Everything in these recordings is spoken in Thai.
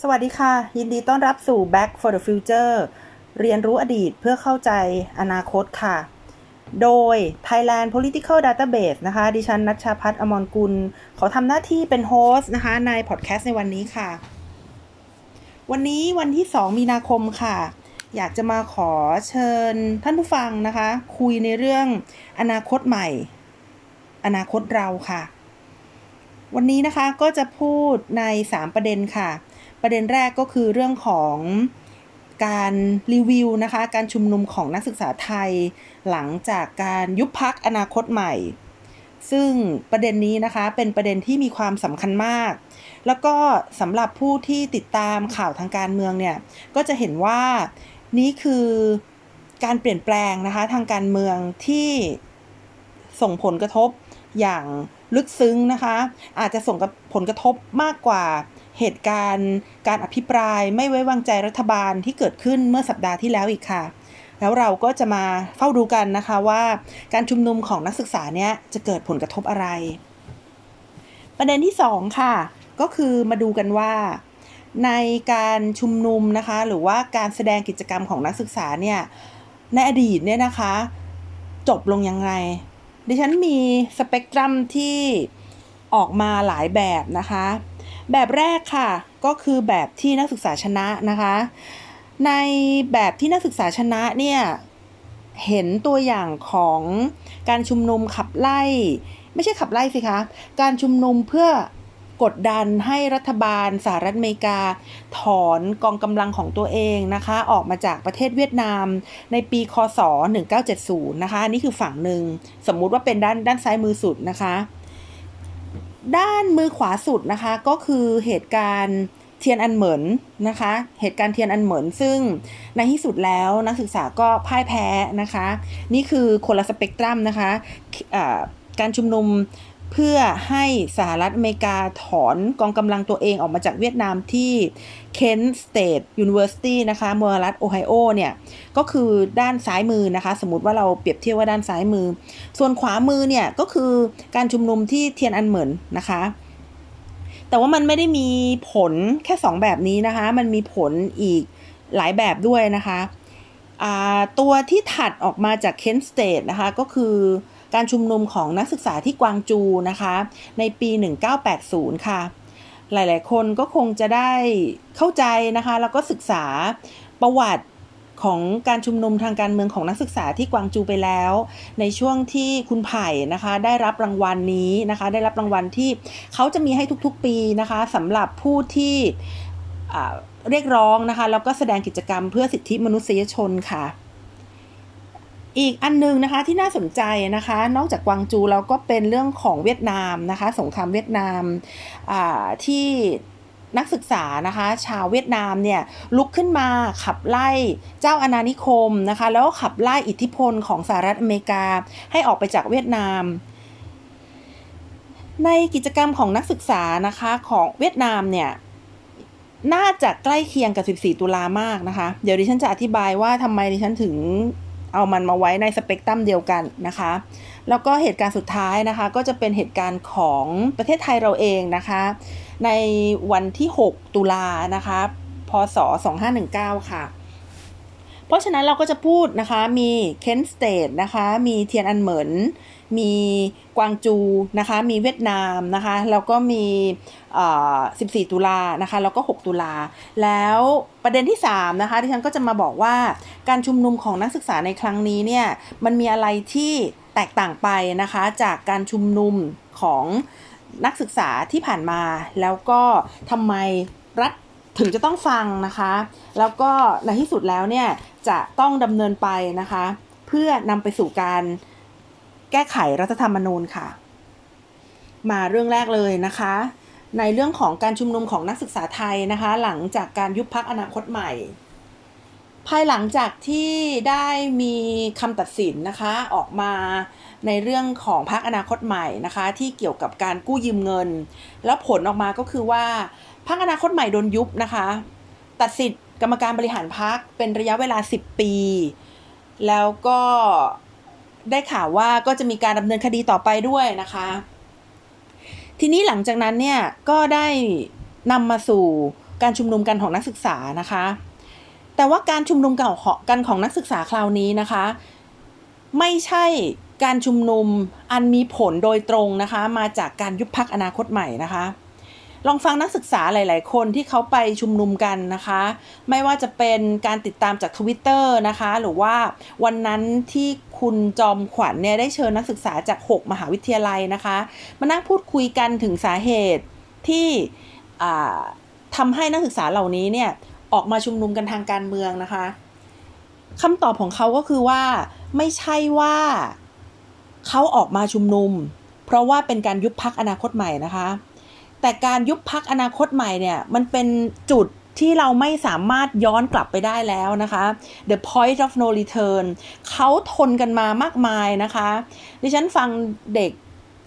สวัสดีค่ะ ยินดีต้อนรับสู่ Back for the Future เรียนรู้อดีตเพื่อเข้าใจอนาคตค่ะ โดย Thailand Political Database นะคะ ดิฉันนัชชาพัฒน์อมรกุล ขอทำหน้าที่เป็นโฮสต์นะคะ ในพอดแคสต์ในวันนี้ค่ะ วันนี้วันที่ 2 มีนาคมค่ะ อยากจะมาขอเชิญท่านผู้ฟังนะคะ คุยในเรื่องอนาคตใหม่ อนาคตเราค่ะ วันนี้นะคะก็จะพูดใน 3 ประเด็นค่ะ ประเด็นแรกก็คือเรื่องของการรีวิวนะคะ การชุมนุมของนักศึกษาไทย หลังจากการยุบพักอนาคตใหม่ ซึ่งประเด็นนี้นะคะเป็นประเด็นที่มีความสำคัญมาก แล้วก็สำหรับผู้ที่ติดตามข่าวทางการเมืองเนี่ย ก็จะเห็นว่านี่คือการเปลี่ยนแปลงนะคะทางการเมืองที่ส่งผลกระทบอย่างลึกซึ้งนะคะ อาจจะส่งผลกระทบมากกว่าเหตุการณ์ การอภิปรายไม่ไว้วางใจรัฐบาลที่เกิดขึ้นเมื่อสัปดาห์ที่แล้วอีกค่ะ แล้วเราก็จะมาเฝ้าดูกันนะคะว่าการชุมนุมของนักศึกษาเนี้ยจะเกิดผลกระทบอะไร ประเด็นที่ 2 ค่ะ ก็คือมาดูกันว่า ในการชุมนุมนะคะ หรือว่าการแสดงกิจกรรมของนักศึกษาเนี่ยในอดีตเนี่ยนะคะ จบลงยังไงดิฉันมีสเปกตรัมที่ออกมาหลายแบบนะคะ แบบแรกค่ะ ก็คือแบบที่นักศึกษาชนะนะคะ ในแบบที่นักศึกษาชนะเนี่ยเห็นตัวอย่างของการชุมนุมขับไล่ ไม่ใช่ขับไล่สิคะ การชุมนุมเพื่อกดดันให้รัฐบาลสหรัฐอเมริกา ถอนกองกำลังของตัวเองนะคะ ออกมาจากประเทศเวียดนาม ในปีคศ 1970 นะคะนี่คือฝั่งหนึ่ง สมมุติว่าเป็นด้านด้านซ้ายมือสุดนะคะ ด้านมือขวาสุดนะคะ ก็คือเหตุการณ์ เทียนอันเหมินนะคะ เหตุการณ์เทียนอันเหมินซึ่งในที่สุดแล้วนักศึกษาก็พ่ายแพ้นะคะ นี่คือคนละสเปกตรัมนะคะะการชุมนุมเพื่อให้สหรัฐอเมริกาถอนกองกำลังตัวเองออกมาจากเวียดนามที่ Kent State University นะคะมรัฐโอไฮโอเนี่ย ก็คือด้านซ้ายมือนะคะ สมมติว่าเราเปรียบเทียบว่าด้านซ้ายมือ ส่วนขวามือเนี่ย ก็คือการชุมนุมที่เทียนอันเหมินนะคะ แต่ว่ามันไม่ได้มีผลแค่ 2 แบบนี้นะคะ มันมีผลอีกหลายแบบด้วยนะคะตัวที่ถัดออกมาจาก Kent State นะคะก็คือการชุมนุมของนักศึกษาที่กวางจูนะคะ ในปี 1980 ค่ะ หลาย ๆ คนก็คงจะได้เข้าใจนะคะ แล้วก็ศึกษาประวัติ ของการชุมนุมทางการเมืองของนักศึกษาที่กวางจูไปแล้ว ในช่วงที่คุณไผ่นะคะ ได้รับรางวัลนนี้นะคะ ได้รับรางวัลที่เขาจะมีให้ทุกๆปีนะคะสำหรับผู้ที่เรียกร้องนะคะแล้วก็แสดงกิจกรรมเพื่อสิทธิมนุษยชนค่ะ อีกอันนึงนะคะที่น่าสนใจนะคะ นอกจากกวางจูแล้วก็เป็นเรื่องของเวียดนามนะคะ สงครามเวียดนามที่ นักศึกษานะคะ ชาวเวียดนามเนี่ยลุกขึ้นมาขับไล่เจ้าอาณานิคมนะคะ แล้วก็ขับไล่อิทธิพลของสหรัฐอเมริกาให้ออกไปจากเวียดนาม ในกิจกรรมของนักศึกษานะคะของเวียดนามเนี่ยน่าจะใกล้เคียงกับ 14 ตุลามากนะคะ เดี๋ยวดิฉันจะอธิบายว่าทำไมดิฉันถึงเอามันมาไว้ในสเปกตรัมเดียวกันนะคะ แล้วก็เหตุการณ์สุดท้ายนะคะ ก็จะเป็นเหตุการณ์ของประเทศไทยเราเองนะคะ ในวันที่ 6 ตุลานะคะ พศ 2519 ค่ะ เพราะฉะนั้นเราก็จะพูดนะคะ มี Kent State นะคะ มีเทียนอันเหมิน มีกวางจูนะคะ มีเวียดนามนะคะ แล้วก็มี 14 ตุลานะคะ แล้วก็ 6 ตุลา แล้วประเด็นที่ 3 นะคะที่ฉันก็จะมาบอกว่าการชุมนุมของนักศึกษาในครั้งนี้เนี่ย มันมีอะไรที่แตกต่างไปนะคะ จากการชุมนุมของ นักศึกษาที่ผ่านมา แล้วก็ทำไมรัฐถึงจะต้องฟังนะคะ แล้วก็ในที่สุดแล้วเนี่ยจะต้องดำเนินไปนะคะ เพื่อนำไปสู่การแก้ไขรัฐธรรมนูญค่ะ มาเรื่องแรกเลยนะคะ ในเรื่องของการชุมนุมของนักศึกษาไทยนะคะ หลังจากการยุบพักอนาคตใหม่ภภายหลังจากที่ได้มีคำตัดสินนะคะออกมา ในเรื่องของพรรคอนาคตใหม่นะคะ ที่เกี่ยวกับการกู้ยืมเงิน แล้วผลออกมาก็คือว่าพรรคอนาคตใหม่โดนยุบนะคะ ตัดสิทธิ์กรรมการบริหารพรรคเป็นระยะเวลา 10 ปี แล้วก็ได้ข่าวว่าก็จะมีการดำเนินคดีต่อไปด้วยนะคะ ทีนี้หลังจากนั้นเนี่ยก็ได้นำมาสู่การชุมนุมกันของนักศึกษานะคะ แต่ว่าการชุมนุมเกันของนักศึกษาคราวนี้นะคะ ไม่ใช่ การชุมนุมอันมีผลโดยตรงนะคะ มาจากการยุบพักอนาคตใหม่นะคะ ลองฟังนักศึกษาหลาย ๆ คนที่เขาไปชุมนุมกันนะคะ ไม่ว่าจะเป็นการติดตามจากทวิตเตอร์นะคะ หรือว่าวันนั้นที่คุณจอมขวัญเนี่ยได้เชิญนักศึกษาจาก 6 มหาวิทยาลัยนะคะ มานั่งพูดคุยกันถึงสาเหตุที่ทำให้นักศึกษาเหล่านี้เนี่ยออกมาชุมนุมกันทางการเมืองนะคะคำตอบของเขาก็คือว่าไม่ใช่ว่า เขาออกมาชุมนุม เพราะว่าเป็นการยุบพักอนาคตใหม่นะคะ แต่การยุบพักอนาคตใหม่เนี่ยมันเป็นจุดที่เราไม่สามารถย้อนกลับไปได้แล้วนะคะ the point of no return เขาทนกันมามากมายนะคะ ดิฉันฟังเด็ก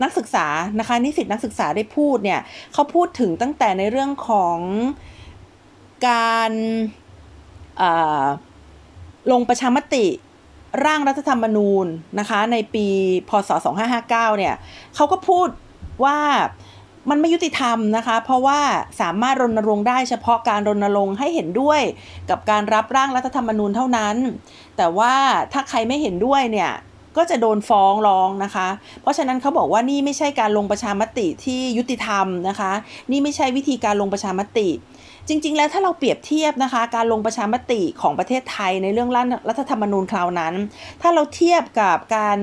นักศึกษานะคะ นิสิตนักศึกษาได้พูดเนี่ยเขาพูดถึงตั้งแต่ในเรื่องของการลงประชามติ ร่างรัฐธรรมนูญนะคะ ในปีพศ 2559 เนี่ยเขาก็พูดว่ามันไม่ยุติธรรมนะคะ เพราะว่าสามารถรณรงค์ได้เฉพาะการรณรงค์ให้เห็นด้วยกับการรับร่างรัฐธรรมนูญเท่านั้น แต่ว่าถ้าใครไม่เห็นด้วยเนี่ยก็จะโดนฟ้องร้องนะคะ เพราะฉะนั้นเขาบอกว่านี่ไม่ใช่การลงประชามติที่ยุติธรรมนะคะ นี่ไม่ใช่วิธีการลงประชามติ จริง ๆ แล้วถ้าเราเปรียบเทียบนะคะ การลงประชามติของประเทศไทยในเรื่องรัฐธรรมนูญคราวนั้น ถ้าเราเทียบกับการ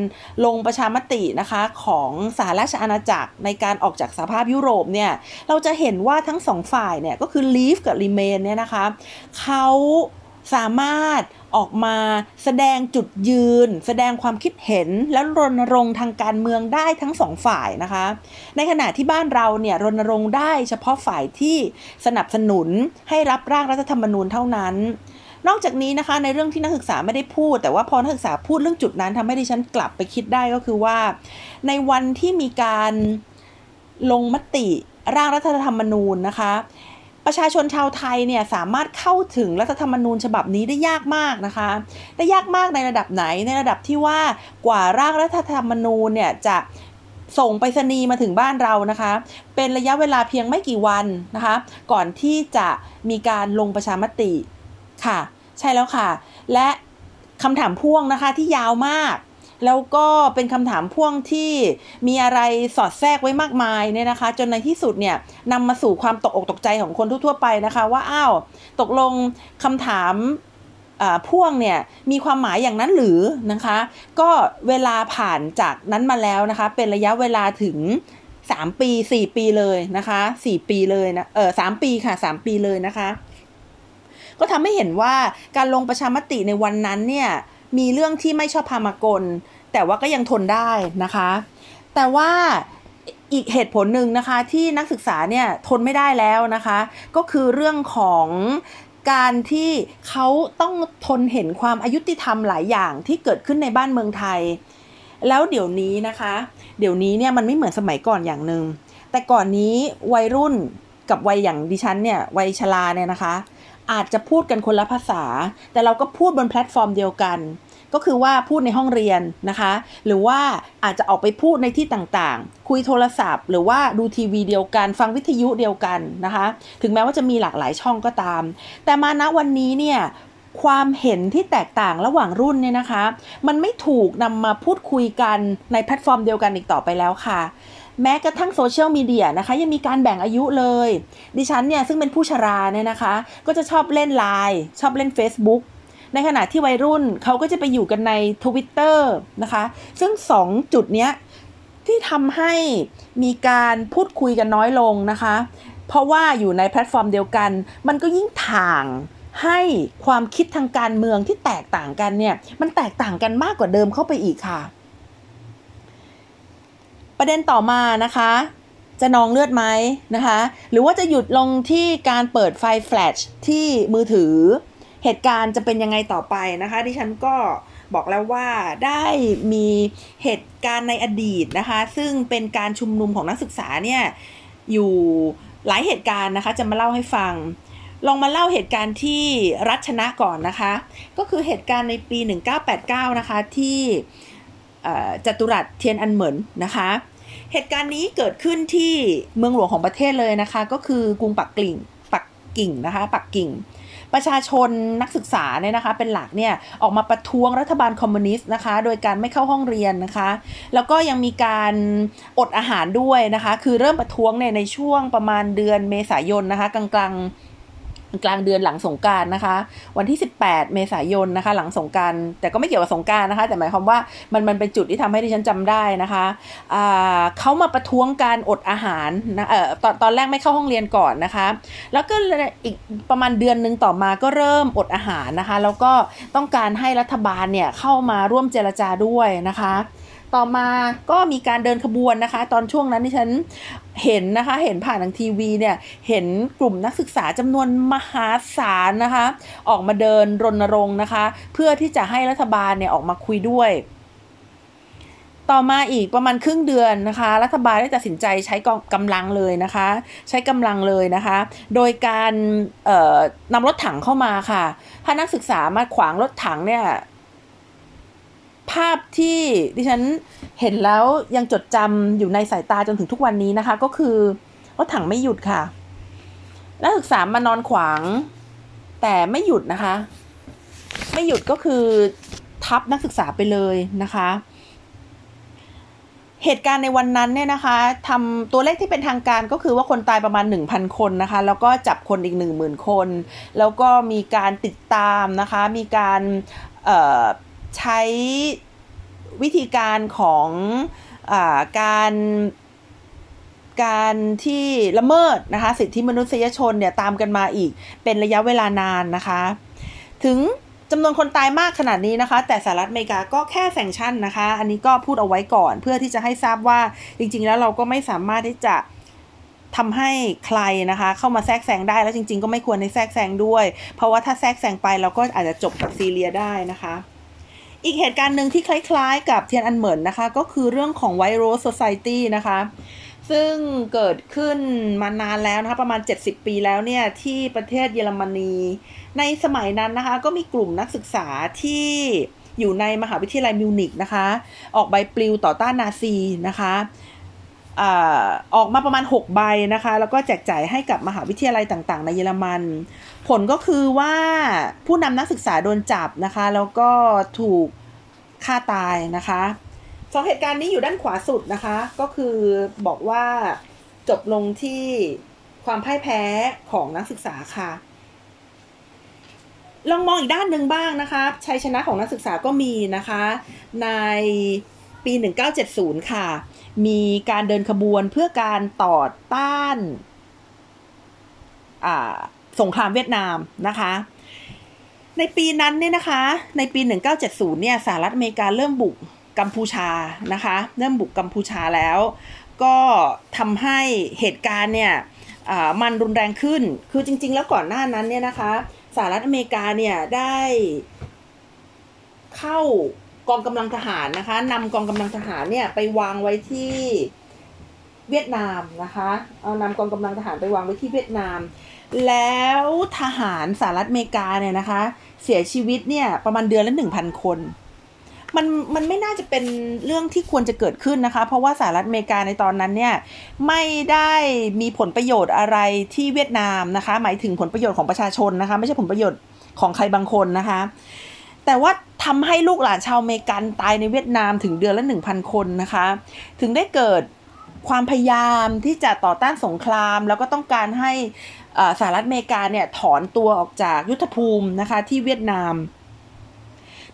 ลงประชามตินะคะของสหราชอาณาจักรในการออกจากสภาพยุโรปเนี่ยเราจะเห็นว่าทั้งสองฝ่ายเนี่ยก็คือ leave กับ remain เนี่ยนะคะเขา สามารถออกมาแสดงจุดยืน แสดงความคิดเห็นและรณรงค์ทางการเมืองได้ทั้งสองฝ่ายนะคะ ในขณะที่บ้านเราเนี่ยรณรงค์ได้เฉพาะฝ่ายที่สนับสนุนให้รับร่างรัฐธรรมนูญเท่านั้น นอกจากนี้นะคะในเรื่องที่นักศึกษาไม่ได้พูด แต่ว่าพอนักศึกษาพูดเรื่องจุดนั้นทำให้ดิฉันกลับไปคิดได้ก็คือว่า ในวันที่มีการลงมติร่างรัฐธรรมนูญนะคะ ประชาชนชาวไทยเนี่ยสามารถเข้าถึงรัฐธรรมนูญฉบับนี้ได้ยากมากนะคะ ได้ยากมากในระดับไหนในระดับที่ว่ากว่าร่างรัฐธรรมนูญเนี่ยจะส่งไปรษณีย์มาถึงบ้านเรานะคะ เป็นระยะเวลาเพียงไม่กี่วันนะคะ ก่อนที่จะมีการลงประชามติค่ะ ใช่แล้วค่ะ และคำถามพ่วงนะคะที่ยาวมาก แล้วก็เป็นคำถามพ่วงที่มีอะไรสอดแทรกไว้มากมายเนี่ยนะคะ จนในที่สุดเนี่ยนำมาสู่ความตกอกตกใจของคนทั่วๆไปนะคะ ว่าอ้าวตกลงคำถามพ่วงเนี่ยมีความหมายอย่างนั้นหรือนะคะ ก็เวลาผ่านจากนั้นมาแล้วนะคะ เป็นระยะเวลาถึง 3 ปี 4 ปีเลยนะคะ 4 ปีเลยนะเออสปีค่ะ 3 ปีเลยนะคะ ก็ทำให้เห็นว่าการลงประชามติในวันนั้นเนี่ย มีเรื่องที่ไม่ชอบพามากล แต่ว่าก็ยังทนได้นะคะ แต่ว่าอีกเหตุผลหนึ่งนะคะที่นักศึกษาเนี่ยทนไม่ได้แล้วนะคะ ก็คือเรื่องของการที่เขาต้องทนเห็นความอายุติธรรมหลายอย่างที่เกิดขึ้นในบ้านเมืองไทย แล้วเดี๋ยวนี้นะคะ เดี๋ยวนี้เนี่ยมันไม่เหมือนสมัยก่อนอย่างหนึ่งแต่ก่อนนี้วัยรุ่นกับวัยอย่างดิฉันเนี่ยวัยชราเนี่ยนะคะ อาจจะพูดกันคนละภาษา แต่เราก็พูดบนแพลตฟอร์มเดียวกัน ก็คือว่าพูดในห้องเรียนนะคะ หรือว่าอาจจะออกไปพูดในที่ต่างๆ คุยโทรศัพท์ หรือว่าดูทีวีเดียวกัน ฟังวิทยุเดียวกันนะคะ ถึงแม้ว่าจะมีหลากหลายช่องก็ตาม แต่มาณวันนี้เนี่ยความเห็นที่แตกต่างระหว่างรุ่นเนี่ยนะคะ มันไม่ถูกนำมาพูดคุยกันในแพลตฟอร์มเดียวกันอีกต่อไปแล้วค่ะ แม้กระทั่งโซเชียลมีเดียนะคะ ยังมีการแบ่งอายุเลย ดิฉันเนี่ย ซึ่งเป็นผู้ชราเนี่ยนะคะ ก็จะชอบเล่นไลน์ชอบเล่น Facebook ในขณะที่วัยรุ่นเขาก็จะไปอยู่กันใน Twitter นะคะ ซึ่ง 2 จุดเนี้ยที่ทำให้มีการพูดคุยกันน้อยลงนะคะ เพราะว่าอยู่ในแพลตฟอร์มเดียวกัน มันก็ยิ่งถ่างให้ความคิดทางการเมืองที่แตกต่างกันเนี่ย มันแตกต่างกันมากกว่าเดิมเข้าไปอีกค่ะ ประเด็นต่อมานะคะ จะนองเลือดไหมนะคะ หรือว่าจะหยุดลงที่การเปิดไฟแฟลชที่มือถือ เหตุการณ์จะเป็นยังไงต่อไปนะคะดิฉันก็บอกแล้วว่าได้มีเหตุการณ์ในอดีตนะคะ ซึ่งเป็นการชุมนุมของนักศึกษาเนี่ยอยู่หลายเหตุการณ์นะคะ จะมาเล่าให้ฟัง ลองมาเล่าเหตุการณ์ที่รัชนะก่อนนะคะ ก็คือเหตุการณ์ในปี 1989 นะคะที่ จัตุรัสเทียนอันเหมินนะคะ เหตุการณ์นี้เกิดขึ้นที่เมืองหลวงของประเทศเลยนะคะ ก็คือกรุงปักกิ่งปักกิ่งนะคะปักกิ่ง ประชาชนนักศึกษาเนี่ยนะคะ เป็นหลักเนี่ยออกมาประท้วงรัฐบาลคอมมิวนิสต์นะคะ โดยการไม่เข้าห้องเรียนนะคะ แล้วก็ยังมีการอดอาหารด้วยนะคะ คือเริ่มประท้วงเนี่ยในช่วงประมาณเดือนเมษายนนะคะ กลางๆ กลางเดือนหลังสงการนะคะ วันที่ 18 เมษายนนะคะ หลังสงการแต่ก็ไม่เกี่ยวกับสงการนะคะ แต่หมายความว่ามันมันเป็นจุดที่ทำให้ดิฉันจำได้นะคะะเขามาประท้วงการอดอาหารนะเออตอนตอนแรกไม่เข้าห้องเรียนก่อนนะคะ แล้วก็อีกประมาณเดือนหนึ่งต่อมาก็เริ่มอดอาหารนะคะ แล้วก็ต้องการให้รัฐบาลเนี่ยเข้ามาร่วมเจรจาด้วยนะคะ ต่อมาก็มีการเดินขบวนนะคะ ตอนช่วงนั้นที่ฉันเห็นนะคะ เห็นผ่านทางทีวีเนี่ย เห็นกลุ่มนักศึกษาจำนวนมหาศาลนะคะ ออกมาเดินรณรงค์นะคะ เพื่อที่จะให้รัฐบาลเนี่ยออกมาคุยด้วยต่อมาอีกประมาณครึ่งเดือนนะคะ รัฐบาลได้ตัดสินใจใช้กำลังเลยนะคะ ใช้กำลังเลยนะคะ โดยการนำรถถังเข้ามาค่ะถ้านักศึกษามาขวางรถถังเนี่ย ภาพที่ดิฉันเห็นแล้วยังจดจำอยู่ในสายตาจนถึงทุกวันนี้นะคะ ก็คือรถถังไม่หยุดค่ะ นักศึกษามานอนขวาง แต่ไม่หยุดนะคะ ไม่หยุดก็คือทับนักศึกษาไปเลยนะคะ เหตุการณ์ในวันนั้นเนี่ยนะคะทำตัวเลขที่เป็นทางการก็คือว่าคนตายประมาณ 1,000 คนนะคะ แล้วก็จับคนอีก 10,000 คน แล้วก็มีการติดตามนะคะ มีการ ใช้วิธีการของอการการที่ละเมิดนะคะสิทธิมนุษยชนเนี่ยตามกันมาอีกเป็นระยะเวลานานนะคะ ถึงจำนวนคนตายมากขนาดนี้นะคะ แต่สหรัฐอเมริกาก็แค่แซงชั่นนะคะ อันนี้ก็พูดเอาไว้ก่อนเพื่อที่จะให้ทราบว่าจริง ๆ แล้วเราก็ไม่สามารถที่จะทำให้ใครนะคะ เข้ามาแทรกแซงได้แล้วจริง ๆ ก็ไม่ควรให้แทรกแซงด้วย เพราะว่าถ้าแทรกแซงไปเราก็อาจจะจบกับซีเรียได้นะคะ อีกเหตุการณ์หนึ่งที่คล้ายๆ กับเทียนอันเหมินนะคะ ก็คือเรื่องของไวโรสโซซายตี้นะคะ ซึ่งเกิดขึ้นมานานแล้วนะคะ ประมาณ 70 ปีแล้วเนี่ย ที่ประเทศเยอรมนี ในสมัยนั้นนะคะ ก็มีกลุ่มนักศึกษาที่อยู่ในมหาวิทยาลัยมิวนิกนะคะ ออกใบปลิวต่อต้านนาซีนะคะ ออกมาประมาณ 6 ใบนะคะ แล้วก็แจกจ่ายให้กับมหาวิทยาลัยต่างๆ ในเยอรมัน ผลก็คือว่าผู้นำนักศึกษาโดนจับนะคะ แล้วก็ถูกฆ่าตายนะคะสองเหตุการณ์นี้อยู่ด้านขวาสุดนะคะ ก็คือบอกว่าจบลงที่ความพ่ายแพ้ของนักศึกษาค่ะ ลองมองอีกด้านหนึ่งบ้างนะคะชัยชนะของนักศึกษาก็มีนะคะ ในปี 1970 ค่ะ มีการเดินขบวนเพื่อการต่อต้านสงครามเวียดนามนะคะ ในปีนั้นเนี่ยนะคะ ในปี 1970 เนี่ยสหรัฐอเมริกาเริ่มบุกกัมพูชานะคะ เริ่มบุกกัมพูชาแล้ว ก็ทำให้เหตุการณ์เนี่ยมันรุนแรงขึ้น คือจริง ๆ แล้วก่อนหน้านั้นเนี่ยนะคะสหรัฐอเมริกาเนี่ยได้เข้า กองกำลังทหารนะคะนำกองกำลังทหารเนี่ยไปวางไว้ที่เวียดนามนะคะเอานำกองกำลังทหารไปวางไว้ที่เวียดนาม แล้วทหารสหรัฐอเมริกาเนี่ยนะคะ เสียชีวิตเนี่ยประมาณเดือนละหนึ่งพันคนมันมันไม่น่าจะเป็นเรื่องที่ควรจะเกิดขึ้นนะคะ เพราะว่าสหรัฐอเมริกาในตอนนั้นเนี่ยไม่ได้มีผลประโยชน์อะไรที่เวียดนามนะคะ หมายถึงผลประโยชน์ของประชาชนนะคะ ไม่ใช่ผลประโยชน์ของใครบางคนนะคะ แต่ว่าทำให้ลูกหลานชาวอเมริกันตายในเวียดนามถึงเดือนละ 1,000 คนนะคะ ถึงได้เกิดความพยายามที่จะต่อต้านสงคราม แล้วก็ต้องการให้สหรัฐอเมริกาเนี่ยถอนตัวออกจากยุทธภูมินะคะที่เวียดนาม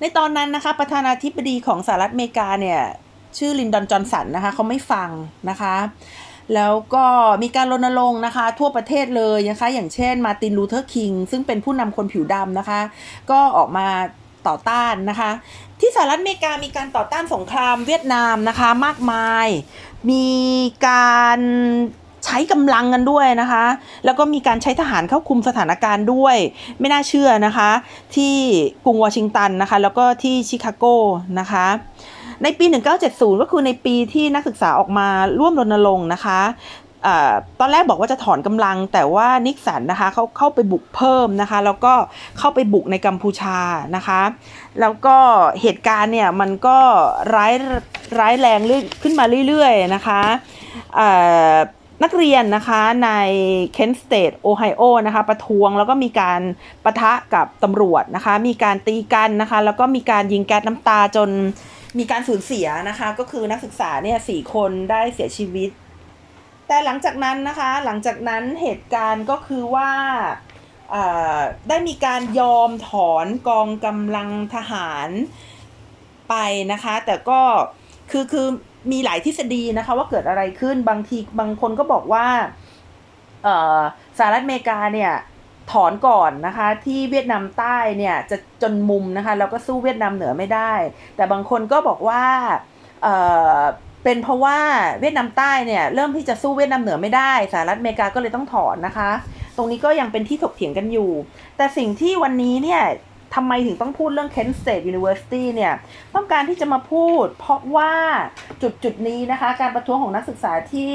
ในตอนนั้นนะคะประธานาธิบดีของสหรัฐอเมริกาเนี่ยชื่อลินดอนจอห์นสันนะคะเขาไม่ฟังนะคะแล้วก็มีการรณรงค์นะคะ ทั่วประเทศเลยนะคะ อย่างเช่นมาตินลูเทอร์คิง ซึ่งเป็นผู้นำคนผิวดำนะคะ ก็ออกมา ต่อต้านนะคะ ที่สหรัฐอเมริกามีการต่อต้านสงครามเวียดนามนะคะมากมาย มีการใช้กำลังกันด้วยนะคะ แล้วก็มีการใช้ทหารเข้าคุมสถานการณ์ด้วย ไม่น่าเชื่อนะคะ ที่กรุงวอชิงตันนะคะ แล้วก็ที่ชิคาโกนะคะ ในปี 1970 ก็คือในปีที่นักศึกษาออกมาร่วมรณรงค์นะคะ ตอนแรกบอกว่าจะถอนกำลัง แต่ว่านิกสันนะคะเขาเข้าไปบุกเพิ่มนะคะ แล้วก็เข้าไปบุกในกัมพูชานะคะ แล้วก็เหตุการณ์เนี่ยมันก็ร้ายร้ายแรงขึ้นมาเรื่อยๆนะคะนักเรียนนะคะใน Kent State โอไฮโอนะคะ ประท้วงแล้วก็มีการประทะกับตำรวจนะคะ มีการตีกันนะคะ แล้วก็มีการยิงแก๊สน้ำตาจนมีการสูญเสียนะคะ ก็คือนักศึกษาเนี่ยสี่คนได้เสียชีวิต แต่หลังจากนั้นนะคะหลังจากนั้นเหตุการณ์ก็คือว่าได้มีการยอมถอนกองกำลังทหารไปนะคะ แต่ก็คือคือมีหลายทฤษฎีนะคะว่าเกิดอะไรขึ้นบางทีบางคนก็บอกว่าสหรัฐอเมริกาเนี่ยถอนก่อนนะคะที่เวียดนามใต้เนี่ยจะจนมุมนะคะแล้วก็สู้เวียดนามเหนือไม่ได้ แต่บางคนก็บอกว่า เป็นเพราะว่าเวียดนามใต้เนี่ยเริ่มที่จะสู้เวียดนามเหนือไม่ได้สหรัฐอเมริกาก็เลยต้องถอนนะคะ ตรงนี้ก็ยังเป็นที่ถกเถียงกันอยู่ แต่สิ่งที่วันนี้เนี่ยทำไมถึงต้องพูดเรื่อง Kent State University เนี่ยต้องการที่จะมาพูด เพราะว่าจุดจุดนี้นะคะ การประท้วงของนักศึกษาที่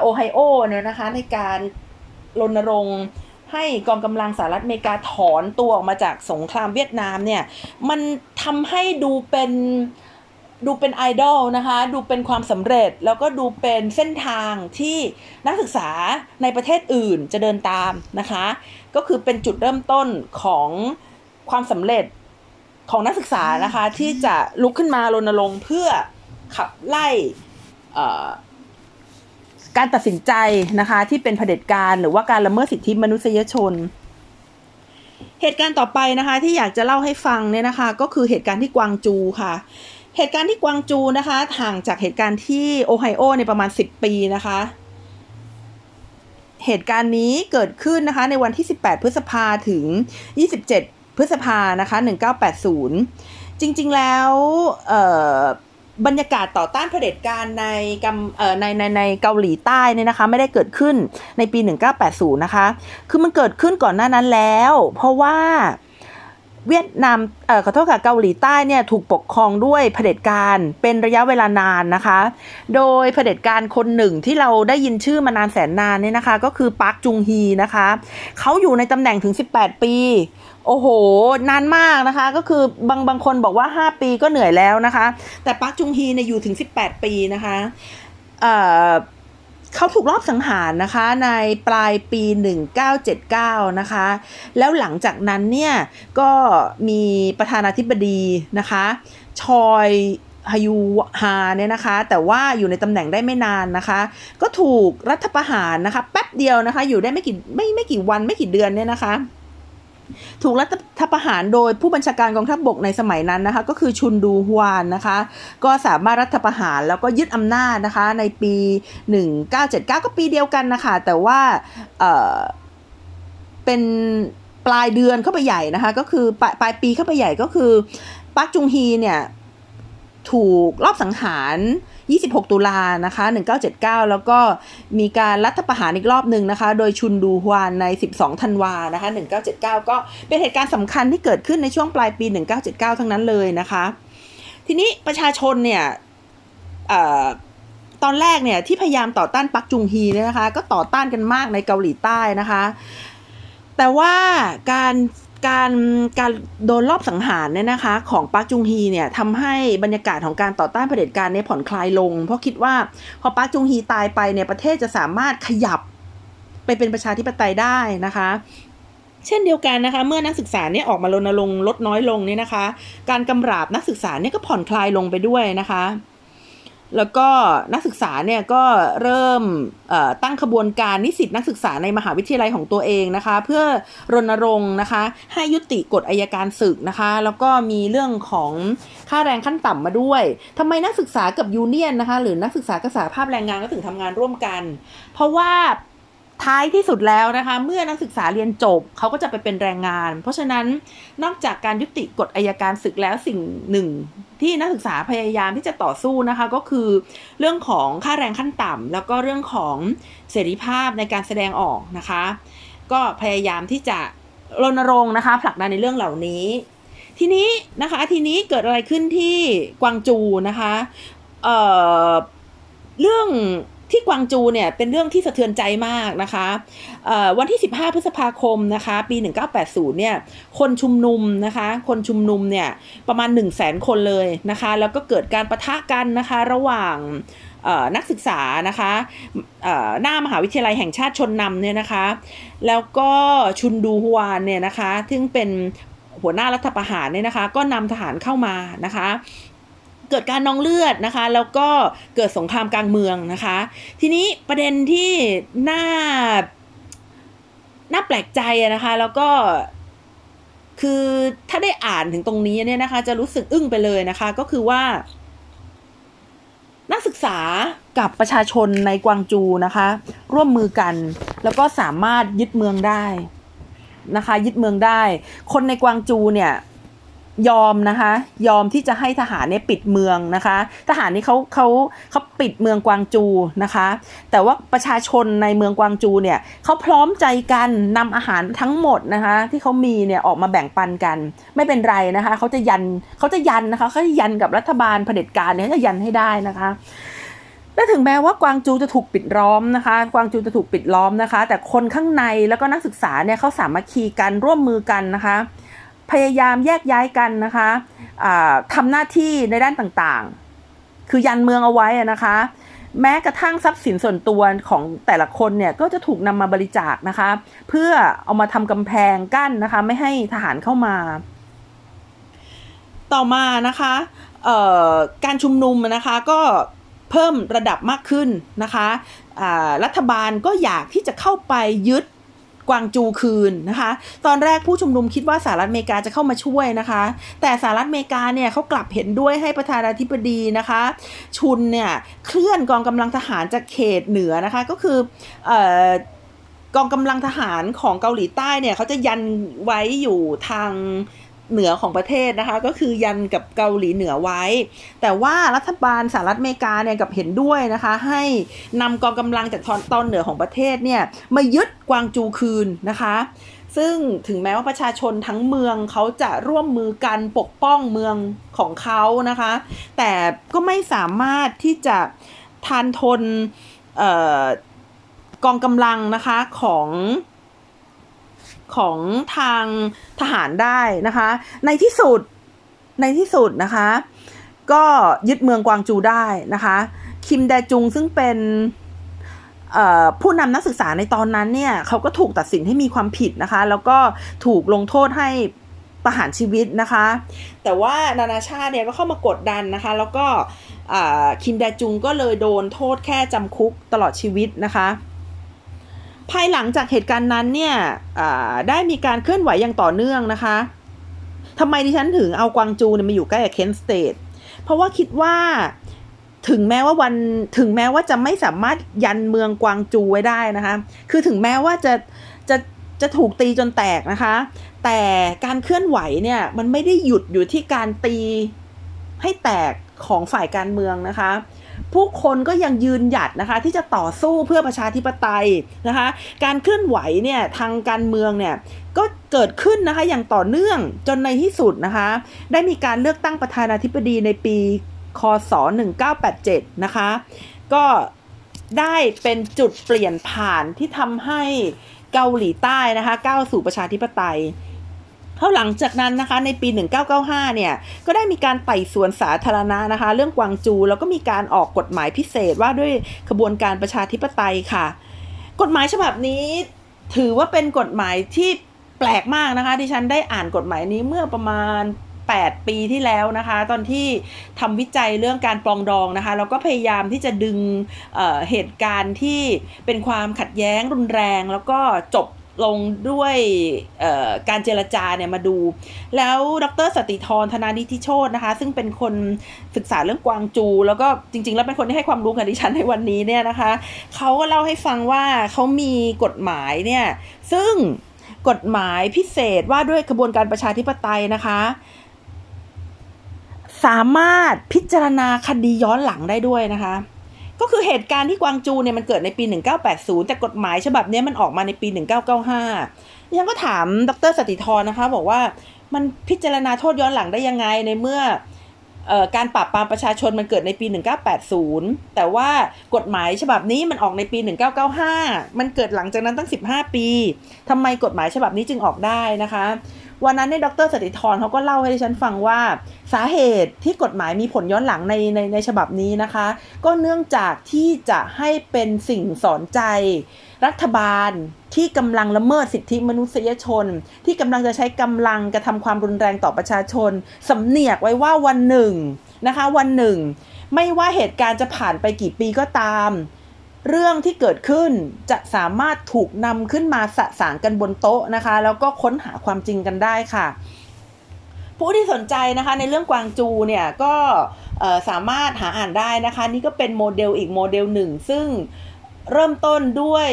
โอไฮโอเนี่ยนะคะในการรณรงค์ให้กองกำลังสหรัฐอเมริกาถอนตัวออกมาจากสงครามเวียดนามเนี่ยมันทำให้ดูเป็น ดูเป็นไอดอลนะคะ ดูเป็นความสำเร็จแล้วก็ดูเป็นเส้นทางที่นักศึกษาในประเทศอื่นจะเดินตามนะคะ ก็คือเป็นจุดเริ่มต้นของความสำเร็จของนักศึกษานะคะที่จะลุกขึ้นมารณรงค์เพื่อขับไล่การตัดสินใจนะคะที่เป็นเผด็จการหรือว่าการละเมิดสิทธิมนุษยชน เหตุการณ์ต่อไปนะคะที่อยากจะเล่าให้ฟังเนี่ยนะคะ ก็คือเหตุการณ์ที่กวางจูค่ะ เหตุการณ์ที่กวางจูนะคะห่างจากเหตุการณ์ที่โอไฮโอในประมาณ 10 ปีนะคะ เหตุการณ์นี้เกิดขึ้นนะคะในวันที่ 18 พฤษภาถึง 27 พฤษภานะคะ 1980 จริงๆแล้วบรรยากาศต่อต้านเผด็จการในกในในในเกาหลีใต้เนี่ยนะคะ ไม่ได้เกิดขึ้นในปี 1980 นะคะ คือมันเกิดขึ้นก่อนหน้านั้นแล้ว เพราะว่า เวียดนามเอ่อขอโทษค่ะเกาหลีใต้เนี่ยถูกปกครองด้วยเผด็จการเป็นระยะเวลานานนะคะ โดยเผด็จการคนหนึ่งที่เราได้ยินชื่อมานานแสนนานเนี่ยนะคะ ก็คือปาร์คจุงฮีนะคะเขาอยู่ในตำแหน่งถึง 18 ปี โอ้โห นานมากนะคะ ก็คือบางบางคนบอกว่า 5 ปีก็เหนื่อยแล้วนะคะ แต่ปาร์คจุงฮีเนี่ยอยู่ถึง 18 ปีนะคะเอ่อ เขาถูกรอบสังหารนะคะในปลายปี 1979 นะคะ แล้วหลังจากนั้นเนี่ยก็มีประธานาธิบดีนะคะ ชอยฮายูฮาเนี่ยนะคะ แต่ว่าอยู่ในตำแหน่งได้ไม่นานนะคะ ก็ถูกรัฐประหารนะคะ แป๊บเดียวนะคะ อยู่ได้ไม่กี่ไม่ไม่กี่วันไม่กี่เดือนเนี่ยนะคะ ถูกรัฐประหารโดยผู้บัญชาการกองทัพบบกในสมัยนั้นนะคะ ก็คือชุนดูฮวานนะคะ ก็สามารถรัฐประหารแล้วก็ยึดอำนาจนะคะ ในปี 1979 ก็ปีเดียวกันนะคะ แต่ว่าเออเป็นปลายเดือนเข้าไปใหญ่นะคะ ก็คือปลายปลายปีเข้าไปใหญ่ก็คือปักจุงฮีเนี่ย ถูกรอบสังหาร 26 ตุลานะคะ 1979 แล้วก็มีการรัฐประหารอีกรอบหนึ่งนะคะ โดยชุนดูฮวานใน 12 ธันวานะคะ 1979 ก็เป็นเหตุการณ์สำคัญที่เกิดขึ้นในช่วงปลายปี 1979 ทั้งนั้นเลยนะคะ ทีนี้ประชาชนเนี่ยตอนแรกเนี่ยที่พยายามต่อต้านปักจุงฮีเนี่ยนะคะ ก็ต่อต้านกันมากในเกาหลีใต้นะคะ แต่ว่าการ การการโดนรอบสังหารเนี่ยนะคะ ของปาร์คจุงฮีเนี่ยทำให้บรรยากาศของการต่อต้านเผด็จการเนี่ยผ่อนคลายลง เพราะคิดว่าพอปาร์คจุงฮีตายไปเนี่ยประเทศจะสามารถขยับไปเป็นประชาธิปไตยได้นะคะ เช่นเดียวกันนะคะ เมื่อนักศึกษาเนี่ยออกมารณรงค์ลดน้อยลงเนี่ยนะคะ การกำราบนักศึกษาเนี่ยก็ผ่อนคลายลงไปด้วยนะคะ แล้วก็นักศึกษาเนี่ยก็เริ่มตั้งขบวนการนิสิตนักศึกษาในมหาวิทยาลัยของตัวเองนะคะ เพื่อรณรงค์นะคะ ให้ยุติกฎอายการศึกนะคะ แล้วก็มีเรื่องของค่าแรงขั้นต่ำมาด้วยทำไมนักศึกษากับยูเนียนนะคะ หรือนักศึกษากับสาภาพแรงงานก็ถึงทำงานร่วมกัน เพราะว่า ท้ายที่สุดแล้วนะคะ เมื่อนักศึกษาเรียนจบเขาก็จะไปเป็นแรงงาน เพราะฉะนั้นนอกจากการยุติกฎอายการศึกแล้วสิ่งหนึ่ง ที่นักศึกษาพยายามที่จะต่อสู้นะคะ ก็คือเรื่องของค่าแรงขั้นต่ำแล้วก็เรื่องของเสรีภาพในการแสดงออกนะคะ ก็พยายามที่จะรณรงค์นะคะผลักดันในเรื่องเหล่านี้ ทีนี้นะคะทีนี้เกิดอะไรขึ้นที่กวางจูนะคะเเรื่อง ที่กวางจูเนี่ยเป็นเรื่องที่สะเทือนใจมากนะคะวันที่ 15 พฤษภาคมนะคะ ปี 1980 เนี่ย คนชุมนุมนะคะ คนชุมนุมเนี่ยประมาณ 1 0 0 0 0แสนคนเลยนะคะ แล้วก็เกิดการประทะกันนะคะระหว่างนักศึกษานะคะหน้ามหาวิทยาลัยแห่งชาติชนนำเนี่ยนะคะ แล้วก็ชุนดูฮวานเนี่ยนะคะ ซึ่งเป็นหัวหน้ารัฐประหารเนี่ยนะคะ ก็นำทหารเข้ามานะคะ เกิดการนองเลือดนะคะ แล้วก็เกิดสงครามกลางเมืองนะคะ ทีนี้ประเด็นที่น่าน่าแปลกใจนะคะ แล้วก็คือถ้าได้อ่านถึงตรงนี้เนี่ยนะคะ จะรู้สึกอึ้งไปเลยนะคะ ก็คือว่า นักศึกษากับประชาชนในกวางจูนะคะ ร่วมมือกัน แล้วก็สามารถยึดเมืองได้นะคะ ยึดเมืองได้ คนในกวางจูเนี่ย ยอมนะคะ ยอมที่จะให้ทหารเนี่ยปิดเมืองนะคะ ทหารนี่เขาเขาเขาปิดเมืองกวางจูนะคะ แต่ว่าประชาชนในเมืองกวางจูเนี่ยเขาพร้อมใจกันนำอาหารทั้งหมดนะคะ ที่เขามีเนี่ยออกมาแบ่งปันกัน ไม่เป็นไรนะคะเขาจะยันเขาจะยันนะคะเขาจะยันกับรัฐบาลเผด็จการเนี่ยจะยันให้ได้นะคะและถึงแม้ว่ากวางจูจะถูกปิดล้อมนะคะ กวางจูจะถูกปิดล้อมนะคะ แต่คนข้างในแล้วก็นักศึกษาเนี่ยเขาสามัคคีกันร่วมมือกันนะคะ พยายามแยกย้ายกันนะคะะทำหน้าที่ในด้านต่างๆ คือยันเมืองเอาไว้นะคะ แม้กระทั่งทรัพย์สินส่วนตัวของแต่ละคนเนี่ยก็จะถูกนำมาบริจาคนะคะ เพื่อเอามาทำกำแพงกั้นนะคะ ไม่ให้ทหารเข้ามา ต่อมานะคะการชุมนุมนะคะก็เพิ่มระดับมากขึ้นนะคะรัฐบาลก็อยากที่จะเข้าไปยึด กวางจูคืนนะคะ ตอนแรกผู้ชุมนุมคิดว่าสหรัฐอเมริกาจะเข้ามาช่วยนะคะ แต่สหรัฐอเมริกาเนี่ยเขากลับเห็นด้วยให้ประธานาธิบดีนะคะ ชุนเนี่ยเคลื่อนกองกำลังทหารจากเขตเหนือนะคะก็คือเอ่อกองกำลังทหารของเกาหลีใต้เนี่ยเขาจะยันไว้อยู่ทาง เหนือของประเทศนะคะ ก็คือยันกับเกาหลีเหนือไว้ แต่ว่ารัฐบาลสหรัฐอเมริกาเนี่ยกับเห็นด้วยนะคะ ให้นำกองกำลังจากตอนเหนือของประเทศเนี่ยมายึดกวางจูคืนนะคะ ซึ่งถึงแม้ว่าประชาชนทั้งเมืองเขาจะร่วมมือกันปกป้องเมืองของเขานะคะ แต่ก็ไม่สามารถที่จะทานทนกองกำลังนะคะของ ของทางทหารได้นะคะ ในที่สุดในที่สุดนะคะ ก็ยึดเมืองกวางจูได้นะคะ คิมแดจุงซึ่งเป็นผู้นำนักศึกษาในตอนนั้นเนี่ยเขาก็ถูกตัดสินให้มีความผิดนะคะ แล้วก็ถูกลงโทษให้ประหารชีวิตนะคะ แต่ว่านานาชาติเนี่ยก็เข้ามากดดันนะคะ แล้วก็คิมแดจุงก็เลยโดนโทษแค่จำคุกตลอดชีวิตนะคะ ภายหลังจากเหตุการณ์นั้นเนี่ยได้มีการเคลื่อนไหวอย่างต่อเนื่องนะคะทำไมดิฉันถึงเอากวางจูเนี่ยมาอยู่ใกล้กับเคนสเตทเพราะว่าคิดว่าถึงแม้ว่าวันถึงแม้ว่าจะไม่สามารถยันเมืองกวางจูไว้ได้นะคะ คือถึงแม้ว่าจะจะจะถูกตีจนแตกนะคะ แต่การเคลื่อนไหวเนี่ยมันไม่ได้หยุดอยู่ที่การตีให้แตกของฝ่ายการเมืองนะคะ ผู้คนก็ยังยืนหยัดนะคะ ที่จะต่อสู้เพื่อประชาธิปไตยนะคะ การเคลื่อนไหวเนี่ยทางการเมืองเนี่ยก็เกิดขึ้นนะคะอย่างต่อเนื่องจนในที่สุดนะคะ ได้มีการเลือกตั้งประธานาธิบดีในปีคศ 1987 นะคะ ก็ได้เป็นจุดเปลี่ยนผ่านที่ทำให้เกาหลีใต้นะคะก้าวสู่ประชาธิปไตย เพราะหลังจากนั้นนะคะในปี 1995 เนี่ยก็ได้มีการไต่สวนสาธารณะนะคะ เรื่องกวางจู แล้วก็มีการออกกฎหมายพิเศษว่าด้วยขบวนการประชาธิปไตยค่ะ กฎหมายฉบับนี้ถือว่าเป็นกฎหมายที่แปลกมากนะคะที่ฉันได้อ่านกฎหมายนี้เมื่อประมาณ 8 ปีที่แล้วนะคะ ตอนที่ทำวิจัยเรื่องการปลองดองนะคะแล้วก็พยายามที่จะดึงเเหตุการณ์ที่เป็นความขัดแย้งรุนแรง แล้วก็จบ ลงด้วยการเจรจาเนี่ยมาดู แล้วดรสติธรธนานิธิโชตนะคะ ซึ่งเป็นคนศึกษาเรื่องกวางจู แล้วก็จริง ๆ แล้วเป็นคนที่ให้ความรู้กับดิฉันในวันนี้เนี่ยนะคะเขาก็เล่าให้ฟังว่าเขามีกฎหมายเนี่ย ซึ่งกฎหมายพิเศษว่าด้วยกระบวนการประชาธิปไตยนะคะ สามารถพิจารณาคดีย้อนหลังได้ด้วยนะคะ ก็คือเหตุการณ์ที่กวางจูเนี่ยมันเกิดในปี 1980 แต่กฎหมายฉบับนี้มันออกมาในปี 1995ยังก็ถามดรสติธรนะคะ บอกว่ามันพิจารณาโทษย้อนหลังได้ยังไงในเมื่อการปราบปรามประชาชนมันเกิดในปี 1980 แต่ว่ากฎหมายฉบับนี้มันออกในปี 1995 มันเกิดหลังจากนั้นตั้ง 15 ปีทำไมกฎหมายฉบับนี้จึงออกได้นะคะ วันนั้นเนี่ยดรสติธรเขาก็เล่าให้ดิฉันฟังว่าสาเหตุที่กฎหมายมีผลย้อนหลังในในในฉบับนี้นะคะ ก็เนื่องจากที่จะให้เป็นสิ่งสอนใจ รัฐบาลที่กำลังละเมิดสิทธิมนุษยชน ที่กำลังจะใช้กำลังกระทำความรุนแรงต่อประชาชนสำเนียกไว้ว่าวันหนึ่งนะคะ วันหนึ่ง ไม่ว่าเหตุการณ์จะผ่านไปกี่ปีก็ตาม เรื่องที่เกิดขึ้นจะสามารถถูกนำขึ้นมาสะสางกันบนโต๊ะนะคะ แล้วก็ค้นหาความจริงกันได้ค่ะ ผู้ที่สนใจนะคะในเรื่องกวางจูเนี่ยก็สามารถหาอ่านได้นะคะ นี่ก็เป็นโมเดลอีกโมเดลหนึ่ง ซึ่งเริ่มต้นด้วย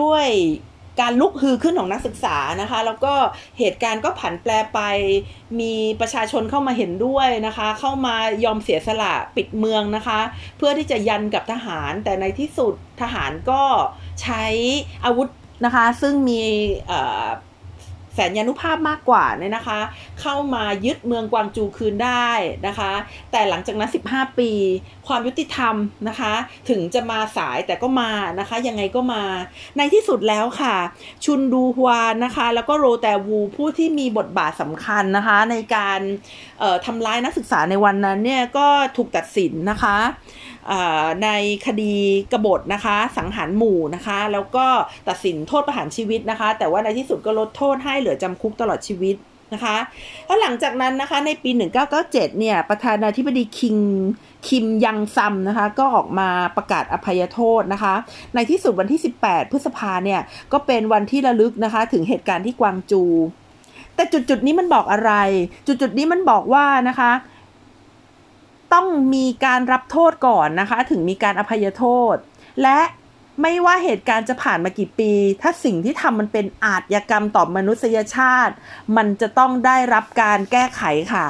ด้วย การลุกฮือขึ้นของนักศึกษานะคะ แล้วก็เหตุการณ์ก็ผันแปรไป มีประชาชนเข้ามาเห็นด้วยนะคะ เข้ามายอมเสียสละปิดเมืองนะคะ เพื่อที่จะยันกับทหาร แต่ในที่สุดทหารก็ใช้อาวุธนะคะ ซึ่งมี แสนยานุภาพมากกว่าเนี่ยนะคะ เข้ามายึดเมืองกวางจูคืนได้นะคะ แต่หลังจากนั้น 15 ปี ความยุติธรรมนะคะ ถึงจะมาสายแต่ก็มานะคะ ยังไงก็มา ในที่สุดแล้วค่ะ ชุนดูฮวานนะคะ แล้วก็โรแตวูผู้ที่มีบทบาทสำคัญนะคะ ในการทำร้ายนักศึกษาในวันนั้นเนี่ยก็ถูกตัดสินนะคะ ในคดีกบฏนะคะ สังหารหมู่นะคะ แล้วก็ตัดสินโทษประหารชีวิตนะคะ แต่ว่าในที่สุดก็ลดโทษให้เหลือจำคุกตลอดชีวิตนะคะแล้วหลังจากนั้นนะคะในปี 1997 เนี่ย ประธานาธิบดีคิงคิมยังซัมนะคะ ก็ออกมาประกาศอภัยโทษนะคะ ในที่สุดวันที่ 18 พฤษภาเนี่ย ก็เป็นวันที่ระลึกนะคะ ถึงเหตุการณ์ที่กวางจู แต่จุดจุดนี้มันบอกอะไร จุดจุดนี้มันบอกว่านะคะ ต้องมีการรับโทษก่อนนะคะ ถึงมีการอภัยโทษ และไม่ว่าเหตุการณ์จะผ่านมากี่ปี ถ้าสิ่งที่ทำมันเป็นอาชญากรรมต่อมนุษยชาติ มันจะต้องได้รับการแก้ไขค่ะ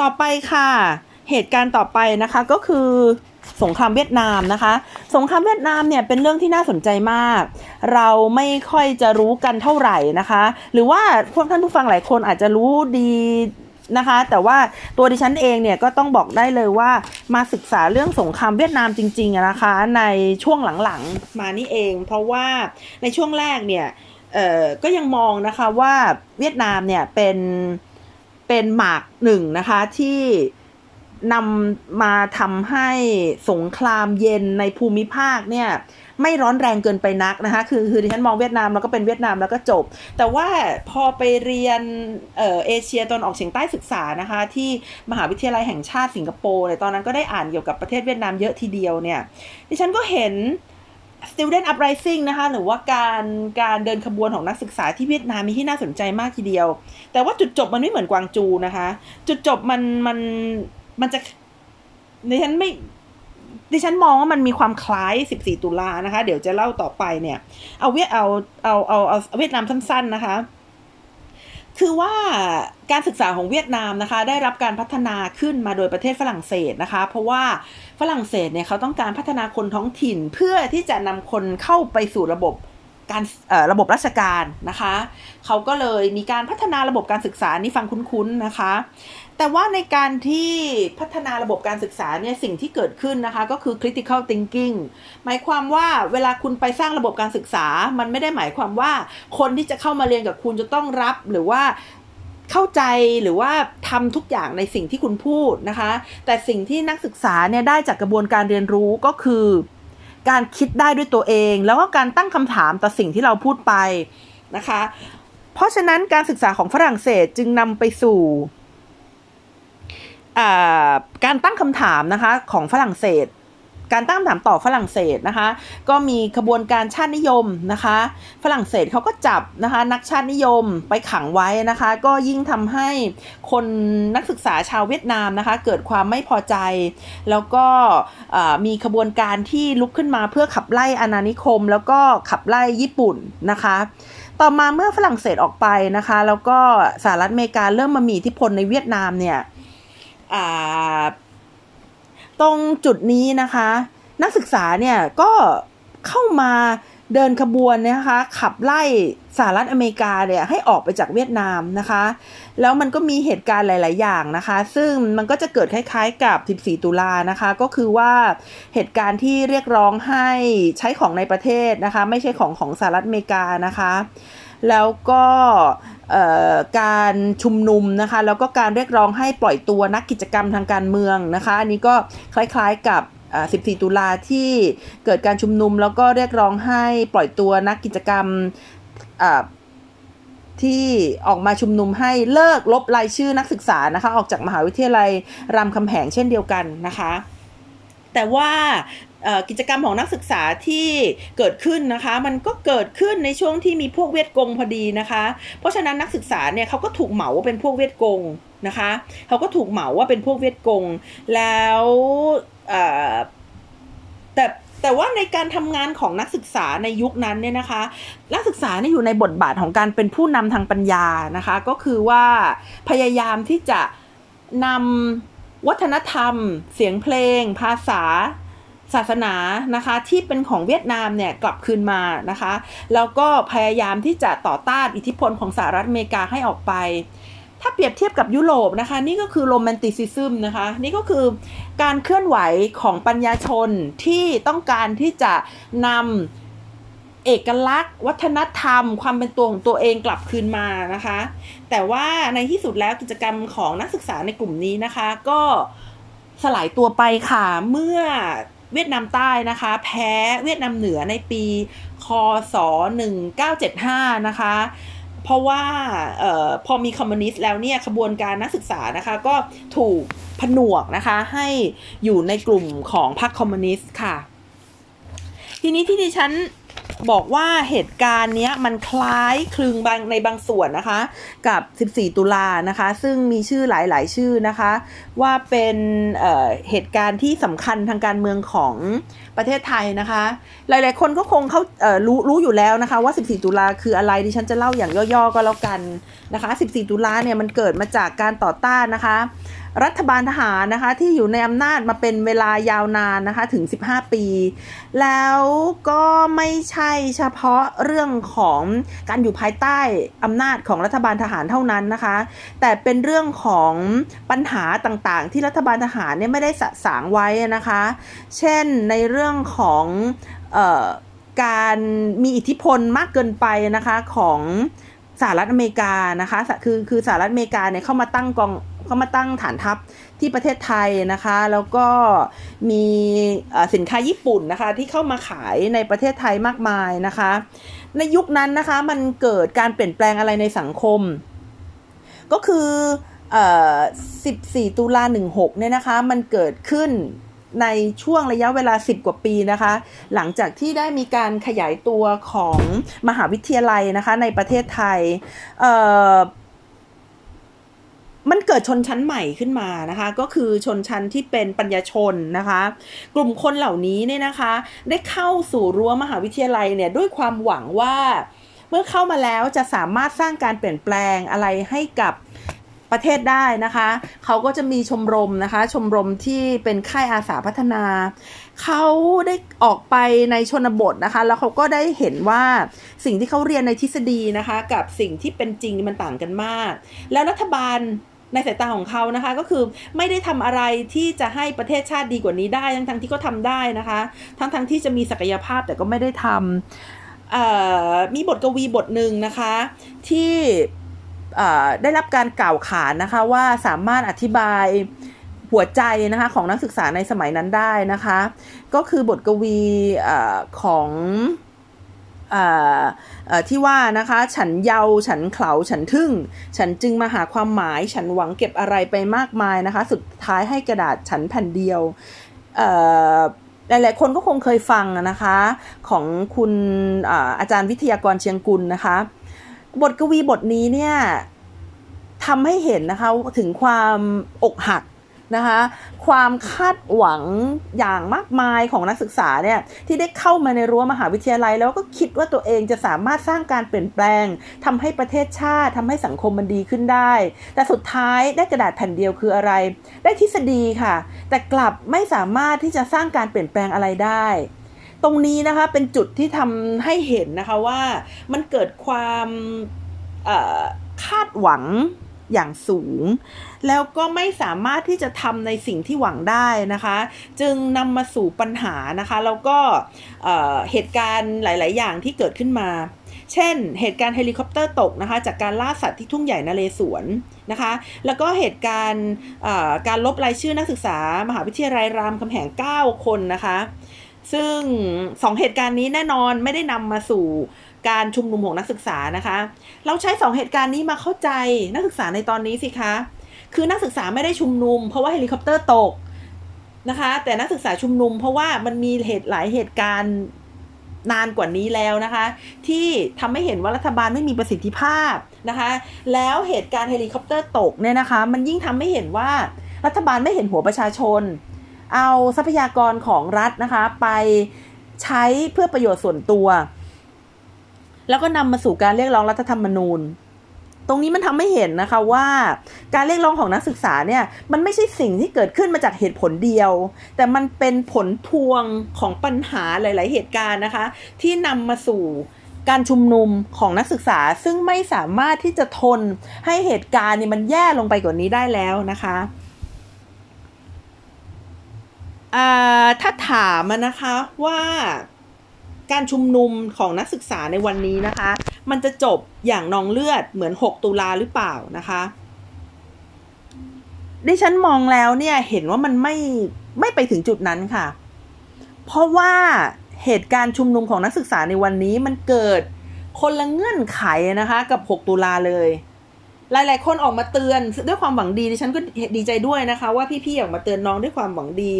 ต่อไปค่ะ เหตุการณ์ต่อไปนะคะก็คือสงครามเวียดนามนะคะ สงครามเวียดนามเนี่ยเป็นเรื่องที่น่าสนใจมาก เราไม่ค่อยจะรู้กันเท่าไหร่นะคะ หรือว่าพวกท่านผู้ฟังหลายคนอาจจะรู้ดี นะคะ แต่ว่าตัวดิฉันเองเนี่ยก็ต้องบอกได้เลยว่ามาศึกษาเรื่องสงครามเวียดนามจริงๆนะคะ ในช่วงหลังๆมานี่เอง เพราะว่าในช่วงแรกเนี่ยก็ยังมองนะคะว่าเวียดนามเนี่ยเป็นเป็นหมากหนึ่งนะคะที่นำมาทำให้สงครามเย็นในภูมิภาคเนี่ย ไม่ร้อนแรงเกินไปนักนะคะคือคือดิฉันมองเวียดนามแล้วก็เป็นเวียดนามแล้วก็จบ แต่ว่าพอไปเรียนเออเอเชียตอนออกเฉียงใต้ศึกษานะคะ ที่มหาวิทยาลัยแห่งชาติสิงคโปร์เนี่ยตอนนั้นก็ได้อ่านเกี่ยวกับประเทศเวียดนามเยอะทีเดียวเนี่ยดิฉันก็เห็น student uprising นะคะหรือว่าการการเดินขบวนของนักศึกษาที่เวียดนามมีที่น่าสนใจมากทีเดียว แต่ว่าจุดจบมันไม่เหมือนกวางจูนะคะ จุดจบมันมันมันจะดิฉันไม่ ดิฉันมองว่ามันมีความคล้าย 14 ตุลานะคะ เดี๋ยวจะเล่าต่อไปเนี่ย เอาเวียดเอาเอาเอาเอาเวียดนามสั้น ๆ นะคะคือว่าการศึกษาของเวียดนามนะคะ ได้รับการพัฒนาขึ้นมาโดยประเทศฝรั่งเศสนะคะ เพราะว่าฝรั่งเศสเนี่ยเขาต้องการพัฒนาคนท้องถิ่นเพื่อที่จะนำคนเข้าไปสู่ระบบ การระบบราชการนะคะเขาก็เลยมีการพัฒนาระบบการศึกษานี่ฟังคุ้นๆนะคะ แต่ว่าในการที่พัฒนาระบบการศึกษาเนี่ยสิ่งที่เกิดขึ้นนะคะก็คือ critical thinking หมายความว่าเวลาคุณไปสร้างระบบการศึกษา มันไม่ได้หมายความว่าคนที่จะเข้ามาเรียนกับคุณจะต้องรับหรือว่าเข้าใจหรือว่าทำทุกอย่างในสิ่งที่คุณพูดนะคะ แต่สิ่งที่นักศึกษาเนี่ยได้จากกระบวนการเรียนรู้ก็คือ การคิดได้ด้วยตัวเอง แล้วก็การตั้งคำถามต่อสิ่งที่เราพูดไปนะคะ เพราะฉะนั้นการศึกษาของฝรั่งเศสจึงนำไปสู่การตั้งคำถามนะคะของฝรั่งเศส การตั้งคำถามต่อฝรั่งเศสนะคะ ก็มีขบวนการชาตินิยมนะคะ ฝรั่งเศสเขาก็จับนะคะ นักชาตินิยมไปขังไว้นะคะ ก็ยิ่งทำให้คนนักศึกษาชาวเวียดนามนะคะ เกิดความไม่พอใจ แล้วก็มีขบวนการที่ลุกขึ้นมาเพื่อขับไล่อาณานิคม แล้วก็ขับไล่ญี่ปุ่นนะคะ ต่อมาเมื่อฝรั่งเศสออกไปนะคะ แล้วก็สหรัฐอเมริกาเริ่มมามีอิทธิพลในเวียดนามเนี่ย ตรงจุดนี้นะคะ นักศึกษาเนี่ยก็เข้ามาเดินขบวนนะคะขับไล่สหรัฐอเมริกาเนี่ยให้ออกไปจากเวียดนามนะคะ แล้วมันก็มีเหตุการณ์หลาย ๆ อย่างนะคะ ซึ่งมันก็จะเกิดคล้าย ๆ กับ 14 ตุลานะคะ ก็คือว่าเหตุการณ์ที่เรียกร้องให้ใช้ของในประเทศนะคะ ไม่ใช่ของของสหรัฐอเมริกานะคะ แล้วก็การชุมนุมนะคะ แล้วก็การเรียกร้องให้ปล่อยตัวนักกิจกรรมทางการเมืองนะคะ อันนี้ก็คล้ายๆกับ 14 ตุลาที่เกิดการชุมนุม แล้วก็เรียกร้องให้ปล่อยตัวนักกิจกรรมที่ออกมาชุมนุมให้เลิกลบรายชื่อนักศึกษานะคะ ออกจากมหาวิทยาลัยรามคำแหงเช่นเดียวกันนะคะ แต่ว่ากิจกรรมของนักศึกษาที่เกิดขึ้นนะคะ มันก็เกิดขึ้นในช่วงที่มีพวกเวียดกงพอดีนะคะ เพราะฉะนั้นนักศึกษาเนี่ยเขาก็ถูกเหมาว่าเป็นพวกเวียดกงนะคะเขาก็ถูกเหมาว่าเป็นพวกเวียดกงแล้วแต่แต่ว่าในการทำงานของนักศึกษาในยุคนั้นเนี่ยนะคะ นักศึกษาเนี่ยอยู่ในบทบาทของการเป็นผู้นำทางปัญญานะคะ ก็คือว่าพยายามที่จะนำ วัฒนธรรม เสียงเพลง ภาษา ศาสนานะคะที่เป็นของเวียดนามเนี่ยกลับคืนมานะคะแล้วก็พยายามที่จะต่อต้านอิทธิพลของสหรัฐอเมริกาให้ออกไป ถ้าเปรียบเทียบกับยุโรปนะคะ นี่ก็คือโรแมนติซิซึมนะคะนี่ก็คือการเคลื่อนไหวของปัญญาชนที่ต้องการที่จะนำ เอกลักษณ์ วัฒนธรรม ความเป็นตัวของตัวเองกลับคืนมานะคะ แต่ว่าในที่สุดแล้วกิจกรรมของนักศึกษาในกลุ่มนี้นะคะ ก็สลายตัวไปค่ะเมื่อเวียดนามใต้นะคะ แพ้เวียดนามเหนือในปี คศ 1975 นะคะ เพราะว่าออพอมีคอมมิวนิสต์แล้วเนี่ยขบวนการนักศึกษานะคะ ก็ถูกผนวกนะคะให้อยู่ในกลุ่มของพรรคคอมมิวนิสต์ค่ะ ทีนี้ที่ดิฉัน บอกว่าเหตุการณ์นี้มันคล้ายคลึงบางในบางส่วนนะคะ กับ 14 ตุลานะคะ ซึ่งมีชื่อหลายๆ ชื่อนะคะ ว่าเป็นเเหตุการณ์ที่สำคัญทางการเมืองของประเทศไทยนะคะ หลายๆ คนก็คงเขาเรู้รู้อยู่แล้วนะคะว่า 14 ตุลาคืออะไรดิฉันจะเล่าอย่างย่อๆก็แล้วกันนะคะ 14 ตุลาเนี่ยมันเกิดมาจากการต่อต้านนะคะ รัฐบาลทหารนะคะที่อยู่ในอำนาจมาเป็นเวลายาวนานนะคะถึง 15 ปี แล้วก็ไม่ใช่เฉพาะเรื่องของการอยู่ภายใต้อำนาจของรัฐบาลทหารเท่านั้นนะคะ แต่เป็นเรื่องของปัญหาต่างๆ ที่รัฐบาลทหารเนี่ยไม่ได้สะสางไว้นะคะ เช่นในเรื่องของออการมีอิทธิพลมากเกินไปนะคะของสหรัฐอเมริกานะคะคือคือสหรัฐอเมริกาเนี่ยเข้ามาตั้งกอง เขามาตั้งฐานทัพที่ประเทศไทยนะคะ แล้วก็มีสินค้าญี่ปุ่นนะคะ ที่เข้ามาขายในประเทศไทยมากมายนะคะ ในยุคนั้นนะคะมันเกิดการเปลี่ยนแปลงอะไรในสังคม ก็คือ14 ตุลา 16 เนี่ยนะคะ มันเกิดขึ้นในช่วงระยะเวลา 10 กว่าปีนะคะ หลังจากที่ได้มีการขยายตัวของมหาวิทยาลัยนะคะในประเทศไทย มันเกิดชนชั้นใหม่ขึ้นมานะคะ ก็คือชนชั้นที่เป็นปัญญาชนนะคะ กลุ่มคนเหล่านี้เนี่ยนะคะ ได้เข้าสู่รั้วมหาวิทยาลัยเนี่ยด้วยความหวังว่า เมื่อเข้ามาแล้วจะสามารถสร้างการเปลี่ยนแปลงอะไรให้กับประเทศได้นะคะ เขาก็จะมีชมรมนะคะ ชมรมที่เป็นค่ายอาสาพัฒนา เขาได้ออกไปในชนบทนะคะ แล้วเขาก็ได้เห็นว่าสิ่งที่เขาเรียนในทฤษฎีนะคะ กับสิ่งที่เป็นจริงมันต่างกันมาก แล้วรัฐบาล ในสายตาของเขานะคะ ก็คือไม่ได้ทำอะไรที่จะให้ประเทศชาติดีกว่านี้ได้ ทั้งทั้งที่ก็ทำได้นะคะ ทั้งทั้งที่จะมีศักยภาพแต่ก็ไม่ได้ทำมีบทกวีบทหนึ่งนะคะ ที่ได้รับการกล่าวขานนะคะว่าสามารถอธิบายหัวใจนะคะของนักศึกษาในสมัยนั้นได้นะคะ ก็คือบทกวีอของ ที่ว่านะคะ ฉันเยาฉันเขลาฉันทึ่ง ฉันจึงมาหาความหมาย ฉันหวังเก็บอะไรไปมากมายนะคะ สุดท้ายให้กระดาษฉันแผ่นเดียวหลายๆคนก็คงเคยฟังนะคะ ของคุณออาจารย์วิทยากรเชียงกุลนะคะ บทกวีบทนี้เนี่ยทำให้เห็นนะคะถึงความอกหัก นะคะ ความคาดหวังอย่างมากมายของนักศึกษาเนี่ยที่ได้เข้ามาในรั้วมหาวิทยาลัย แล้วก็คิดว่าตัวเองจะสามารถสร้างการเปลี่ยนแปลงทำให้ประเทศชาติทำให้สังคมมันดีขึ้นได้ แต่สุดท้ายได้กระดาษแผ่นเดียวคืออะไร ได้ทฤษฎีค่ะ แต่กลับไม่สามารถที่จะสร้างการเปลี่ยนแปลงอะไรได้ตรงนี้นะคะเป็นจุดที่ทำให้เห็นนะคะว่ามันเกิดความคาดหวัง อย่างสูง แล้วก็ไม่สามารถที่จะทำในสิ่งที่หวังได้นะคะ จึงนำมาสู่ปัญหานะคะ แล้วก็เหตุการณ์หลาย ๆ อย่างที่เกิดขึ้นมา เช่น เหตุการณ์เฮลิคอปเตอร์ตกนะคะ จากการล่าสัตว์ที่ทุ่งใหญ่นเรศวรนะคะ แล้วก็เหตุการณ์การลบรายชื่อนักศึกษา มหาวิทยาลัยรามคำแหง 9 คนนะคะซึ่งสองเหตุการณ์นี้แน่นอนไม่ได้นำมาสู่ การชุมนุมของนักศึกษานะคะ เราใช้สองเหตุการณ์นี้มาเข้าใจนักศึกษาในตอนนี้สิคะ คือนักศึกษาไม่ได้ชุมนุม เพราะว่าเฮลิคอปเตอร์ตกนะคะ แต่นักศึกษาชุมนุม เพราะว่ามันมีเหตุหลายเหตุการณ์นานกว่านี้แล้วนะคะ ที่ทำให้เห็นว่ารัฐบาลไม่มีประสิทธิภาพนะคะ แล้วเหตุการณ์เฮลิคอปเตอร์ตกเนี่ยนะคะ มันยิ่งทำให้เห็นว่ารัฐบาลไม่เห็นหัวประชาชน เอาทรัพยากรของรัฐนะคะ ไปใช้เพื่อประโยชน์ส่วนตัว แล้วก็นำมาสู่การเรียกร้องรัฐธรรมนูญ ตรงนี้มันทำให้เห็นนะคะว่า การเรียกร้องของนักศึกษาเนี่ยมันไม่ใช่สิ่งที่เกิดขึ้นมาจากเหตุผลเดียว แต่มันเป็นผลพวงของปัญหาหลาย ๆ เหตุการณ์นะคะ ที่นำมาสู่การชุมนุมของนักศึกษาซึ่งไม่สามารถที่จะทนให้เหตุการณ์นี่มันแย่ลงไปกว่านี้ได้แล้วนะคะถ้าถามนะคะว่า การชุมนุมของนักศึกษาในวันนี้นะคะ มันจะจบอย่างนองเลือดเหมือน 6 ตุลาหรือเปล่านะคะดิฉันมองแล้วเนี่ยเห็นว่ามันไม่ไม่ไปถึงจุดนั้นค่ะ เพราะว่าเหตุการณ์ชุมนุมของนักศึกษาในวันนี้มันเกิดคนละเงื่อนไขนะคะกับ 6 ตุลาเลย หลาย ๆ คนออกมาเตือนด้วยความหวังดีดิฉันก็ดีใจด้วยนะคะ ว่าพี่ ๆ ออกมาเตือนน้องด้วยความหวังดี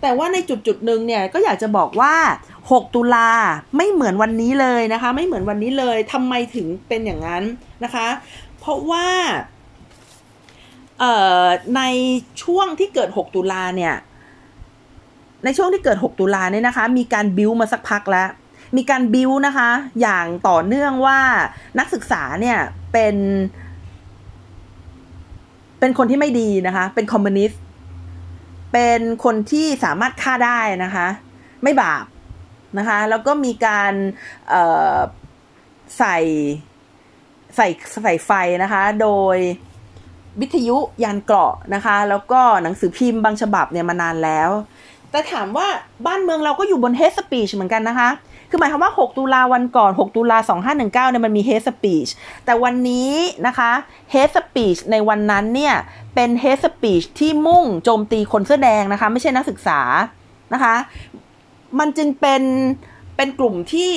แต่ว่าในจุดจุดหนึ่งเนี่ยก็อยากจะบอกว่า 6 ตุลาไม่เหมือนวันนี้เลยนะคะ ไม่เหมือนวันนี้เลยทำไมถึงเป็นอย่างนั้นนะคะ เพราะว่าในช่วงที่เกิด 6 ตุลาเนี่ย ในช่วงที่เกิด 6 ตุลาเนี่ยนะคะ มีการบิวมาสักพักแล้ว มีการบิวนะคะ อย่างต่อเนื่องว่านักศึกษาเนี่ยเป็น เป็นคนที่ไม่ดีนะคะ เป็นคอมมิวนิสต์ เป็นคนที่สามารถฆ่าได้นะคะ ไม่บาปนะคะ แล้วก็มีการใส่ใส่ใส่ไฟนะคะ โดยวิทยุยานเกราะนะคะ แล้วก็หนังสือพิมพ์บางฉบับเนี่ยมานานแล้ว แต่ถามว่าบ้านเมืองเราก็อยู่บนเฮสปีชเหมือนกันนะคะ คือหมายความว่า 6 ตุลาวันก่อน 6 ตุลา2519เนี่ยมันมี hate speech แต่วันนี้นะคะ hate speech ในวันนั้นเนี่ยเป็น hate speech ที่มุ่งโจมตีคนเสื้อแดงนะคะไม่ใช่นักศึกษานะคะ มันจึงเป็นเป็นกลุ่มที่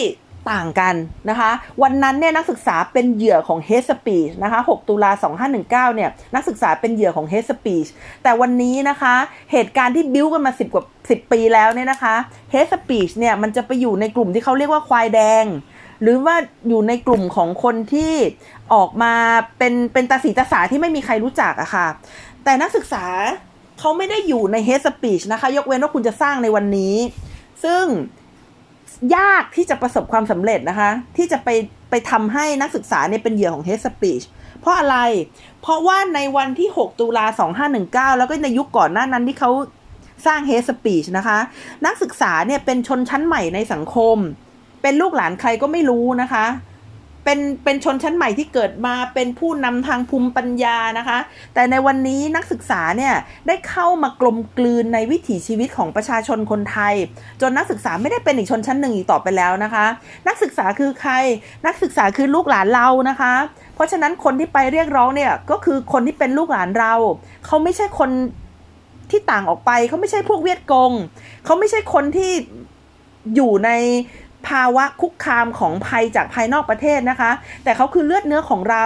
ต่างกันนะคะ วันนั้นเนี่ยนักศึกษาเป็นเหยื่อของ hate speech นะคะ 6 ตุลา 2519 เนี่ยนักศึกษาเป็นเหยื่อของ hate speech แต่วันนี้นะคะ เหตุการณ์ที่บิ้วกันมา 10 กว่า 10 ปีแล้วเนี่ยนะคะ hate speech เนี่ยมันจะไปอยู่ในกลุ่มที่เขาเรียกว่าควายแดง หรือว่าอยู่ในกลุ่มของคนที่ออกมาเป็นเป็นตาสีตาสาที่ไม่มีใครรู้จักอะคะ่ะ แต่นักศึกษาเขาไม่ได้อยู่ใน hate speech นะคะ ยกเว้นว่าคุณจะสร้างในวันนี้ ซึ่ง ยากที่จะประสบความสำเร็จนะคะ ที่จะไปไปทำให้นักศึกษาเนี่ยเป็นเหยื่อของ hate speech เพราะอะไร เพราะว่าในวันที่ 6 ตุลา 2519 แล้วก็ในยุคก่อนหน้านั้นที่เขาสร้าง hate speech นะคะ นักศึกษาเนี่ยเป็นชนชั้นใหม่ในสังคม เป็นลูกหลานใครก็ไม่รู้นะคะ เป็นเป็นชนชั้นใหม่ที่เกิดมาเป็นผู้นำทางภูมิปัญญานะคะ แต่ในวันนี้นักศึกษาเนี่ยได้เข้ามากลมกลืนในวิถีชีวิตของประชาชนคนไทย จนนักศึกษาไม่ได้เป็นอีกชนชั้นหนึ่งอีกต่อไปแล้วนะคะ นักศึกษาคือใคร นักศึกษาคือลูกหลานเรานะคะ เพราะฉะนั้นคนที่ไปเรียกร้องเนี่ยก็คือคนที่เป็นลูกหลานเราเขาไม่ใช่คนที่ต่างออกไปเขาไม่ใช่พวกเวียดกงเขาไม่ใช่คนที่อยู่ใน ภาวะคุกคามของภัยจากภายนอกประเทศนะคะ แต่เขาคือเลือดเนื้อของเรา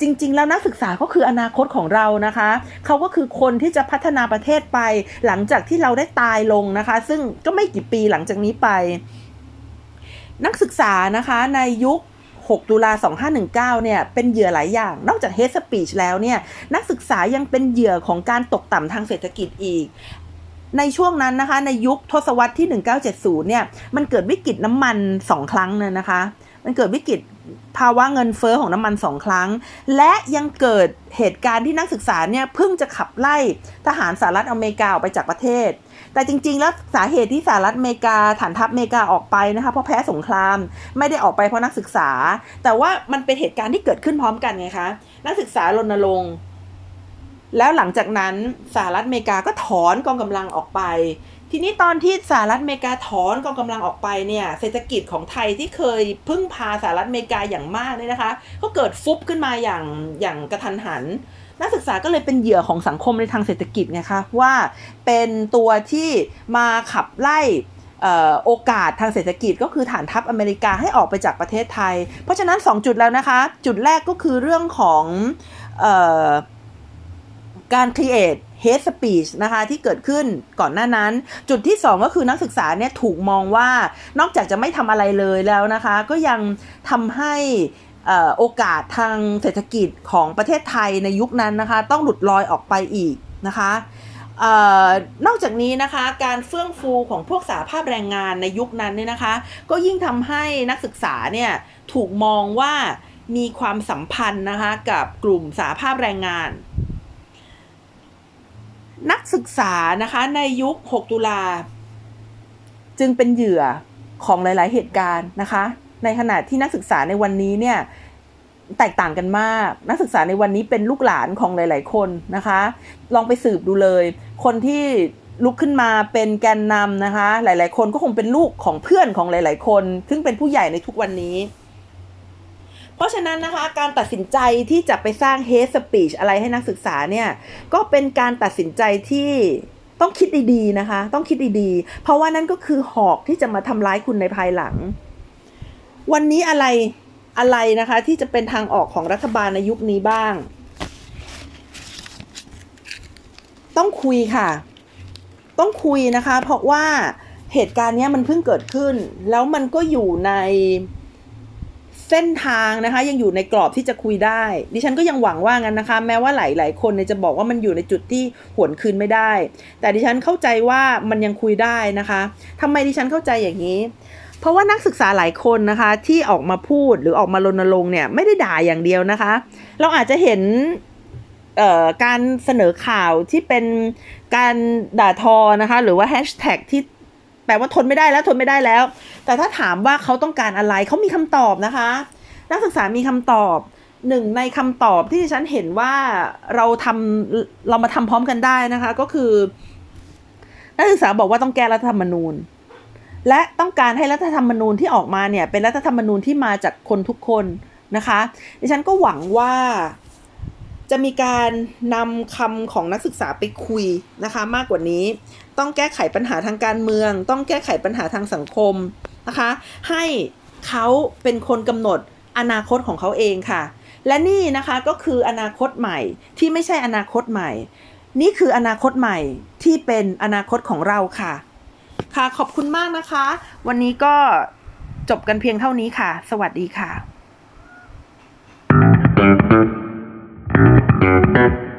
จริง ๆ แล้วนักศึกษาก็คืออนาคตของเรานะคะเขาก็คือคนที่จะพัฒนาประเทศไป หลังจากที่เราได้ตายลงนะคะ ซึ่งก็ไม่กี่ปีหลังจากนี้ไป นักศึกษานะคะในยุค6 ตุลา 2519 เนี่ย เป็นเหยื่อหลายอย่าง นอกจาก hate speech แล้วเนี่ย นักศึกษายังเป็นเหยื่อของการตกต่ำทางเศรษฐกิจอีก ในช่วงนั้นนะคะ ในยุคทศวรรษที่ 1970 เนี่ย มันเกิดวิกฤตน้ำมันสองครั้งเลยนะคะ มันเกิดวิกฤตภาวะเงินเฟอ้อของน้ำมันสองครั้ง และยังเกิดเหตุการณ์ที่นักศึกษาเนี่ยเพิ่งจะขับไล่ทหารสหรัฐอเมริกาออกไปจากประเทศ แต่จริง ๆ แล้วสาเหตุที่สหรัฐอเมริกาฐานทัพอเมริกาออกไปนะคะเพราะแพ้สงคราม ไม่ได้ออกไปเพราะนักศึกษา แต่ว่ามันเป็นเหตุการณ์ที่เกิดขึ้นพร้อมกันไงคะ นักศึกษารณรงค์ แล้วหลังจากนั้นสหรัฐอเมริกาก็ถอนกองกำลังออกไป ทีนี้ตอนที่สหรัฐอเมริกาถอนกองกำลังออกไปเนี่ยเศรษฐกิจของไทยที่เคยพึ่งพาสหรัฐอเมริกาอย่างมากเนี่ยนะคะ ก็เกิดฟุบขึ้นมาอย่างอย่างกระทันหัน นักศึกษาก็เลยเป็นเหยื่อของสังคมในทางเศรษฐกิจไงคะว่าเป็นตัวที่มาขับไล่โอกาสทางเศรษฐกิจก็คือฐานทัพอเมริกาให้ออกไปจากประเทศไทย เพราะฉะนั้น 2 จุดแล้วนะคะ จุดแรกก็คือเรื่องของอ การ create hate speech นะคะที่เกิดขึ้นก่อนหน้านั้น จุดที่ 2 ก็คือนักศึกษาเนี่ยถูกมองว่านอกจากจะไม่ทำอะไรเลยแล้วนะคะ ก็ยังทำให้โอกาสทางเศรษฐกิจของประเทศไทยในยุคนั้นนะคะ ต้องหลุดลอยออกไปอีกนะคะออนอกจากนี้นะคะการเฟื่องฟูของพวกสาภาพแรงงานในยุคนั้นเนี่ยนะคะ ก็ยิ่งทำให้นักศึกษาเนี่ยถูกมองว่ามีความสัมพันธ์นะคะกับกลุ่มสาภาพแรงงาน นักศึกษานะคะในยุค 6 ตุลา จึงเป็นเหยื่อของหลาย ๆ เหตุการณ์นะคะ ในขณะที่นักศึกษาในวันนี้เนี่ยแตกต่างกันมาก นักศึกษาในวันนี้เป็นลูกหลานของหลาย ๆ คนนะคะ ลองไปสืบดูเลย คนที่ลุกขึ้นมาเป็นแกนนำนะคะ หลาย ๆ คนก็คงเป็นลูกของเพื่อนของหลาย ๆ คน ซึ่งเป็นผู้ใหญ่ในทุกวันนี้ เพราะฉะนั้นนะคะการตัดสินใจที่จะไปสร้าง hate speech อะไรให้นักศึกษาเนี่ยก็เป็นการตัดสินใจที่ต้องคิดดีๆนะคะ ต้องคิดดีๆ เพราะว่านั่นก็คือหอกที่จะมาทำร้ายคุณในภายหลัง วันนี้อะไรอะไรนะคะที่จะเป็นทางออกของรัฐบาลในยุคนี้บ้าง ต้องคุยค่ะ ต้องคุยนะคะ เพราะว่าเหตุการณ์นี้มันเพิ่งเกิดขึ้น แล้วมันก็อยู่ใน เส้นทางนะคะ ยังอยู่ในกรอบที่จะคุยได้ ดิฉันก็ยังหวังว่างั้นนะคะ แม้ว่าหลาย ๆ คนจะบอกว่ามันอยู่ในจุดที่หวนคืนไม่ได้ แต่ดิฉันเข้าใจว่ามันยังคุยได้นะคะทำไมดิฉันเข้าใจอย่างนี้ เพราะว่านักศึกษาหลายคนนะคะ ที่ออกมาพูดหรือออกมารณรงค์เนี่ยไม่ได้ด่าอย่างเดียวนะคะ เราอาจจะเห็นการเสนอข่าวที่เป็นการด่าทอนะคะ หรือว่าแฮชแท็กที่ แปลว่าทนไม่ได้แล้วทนไม่ได้แล้ว แต่ถ้าถามว่าเขาต้องการอะไรเขามีคำตอบนะคะ นักศึกษามีคำตอบหนึ่งในคำตอบที่ฉันเห็นว่าเราทำเรามาทำพร้อมกันได้นะคะ ก็คือ นักศึกษาบอกว่าต้องแก้รัฐธรรมนูญ และต้องการให้รัฐธรรมนูญที่ออกมาเนี่ย เป็นรัฐธรรมนูญที่มาจากคนทุกคนนะคะดิฉันก็หวังว่าจะมีการนำคำของนักศึกษาไปคุยนะคะมากกว่านี้ ต้องแก้ไขปัญหาทางการเมือง ต้องแก้ไขปัญหาทางสังคมนะคะ ให้เขาเป็นคนกำหนดอนาคตของเขาเองค่ะ และนี่นะคะก็คืออนาคตใหม่ที่ไม่ใช่อนาคตใหม่ นี่คืออนาคตใหม่ที่เป็นอนาคตของเราค่ะ ค่ะขอบคุณมากนะคะ วันนี้ก็จบกันเพียงเท่านี้ค่ะ สวัสดีค่ะ Thank you.